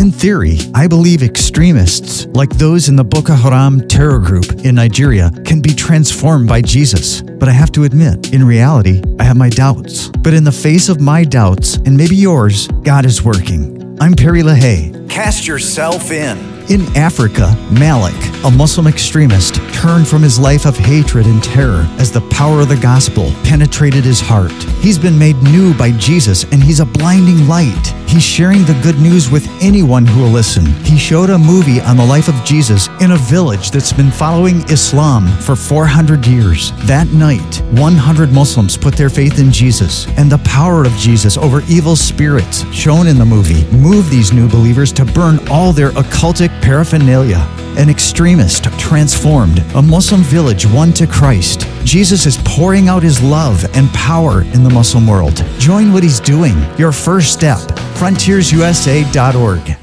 In theory, I believe extremists, like those in the Boko Haram terror group in Nigeria, can be transformed by Jesus. But I have to admit, in reality, I have my doubts. But in the face of my doubts, and maybe yours, God is working. I'm Perry LaHaie. Cast yourself in. In Africa, Malik, a Muslim extremist, turned from his life of hatred and terror as the power of the gospel penetrated his heart. He's been made new by Jesus and he's a blinding light. He's sharing the good news with anyone who will listen. He showed a movie on the life of Jesus in a village that's been following Islam for 400 years. That night, 100 Muslims put their faith in Jesus, and the power of Jesus over evil spirits shown in the movie moved these new believers to burn all their occultic paraphernalia. An extremist transformed, a Muslim village won to Christ. Jesus is pouring out his love and power in the Muslim world. Join what he's doing. Your first step, frontiersusa.org.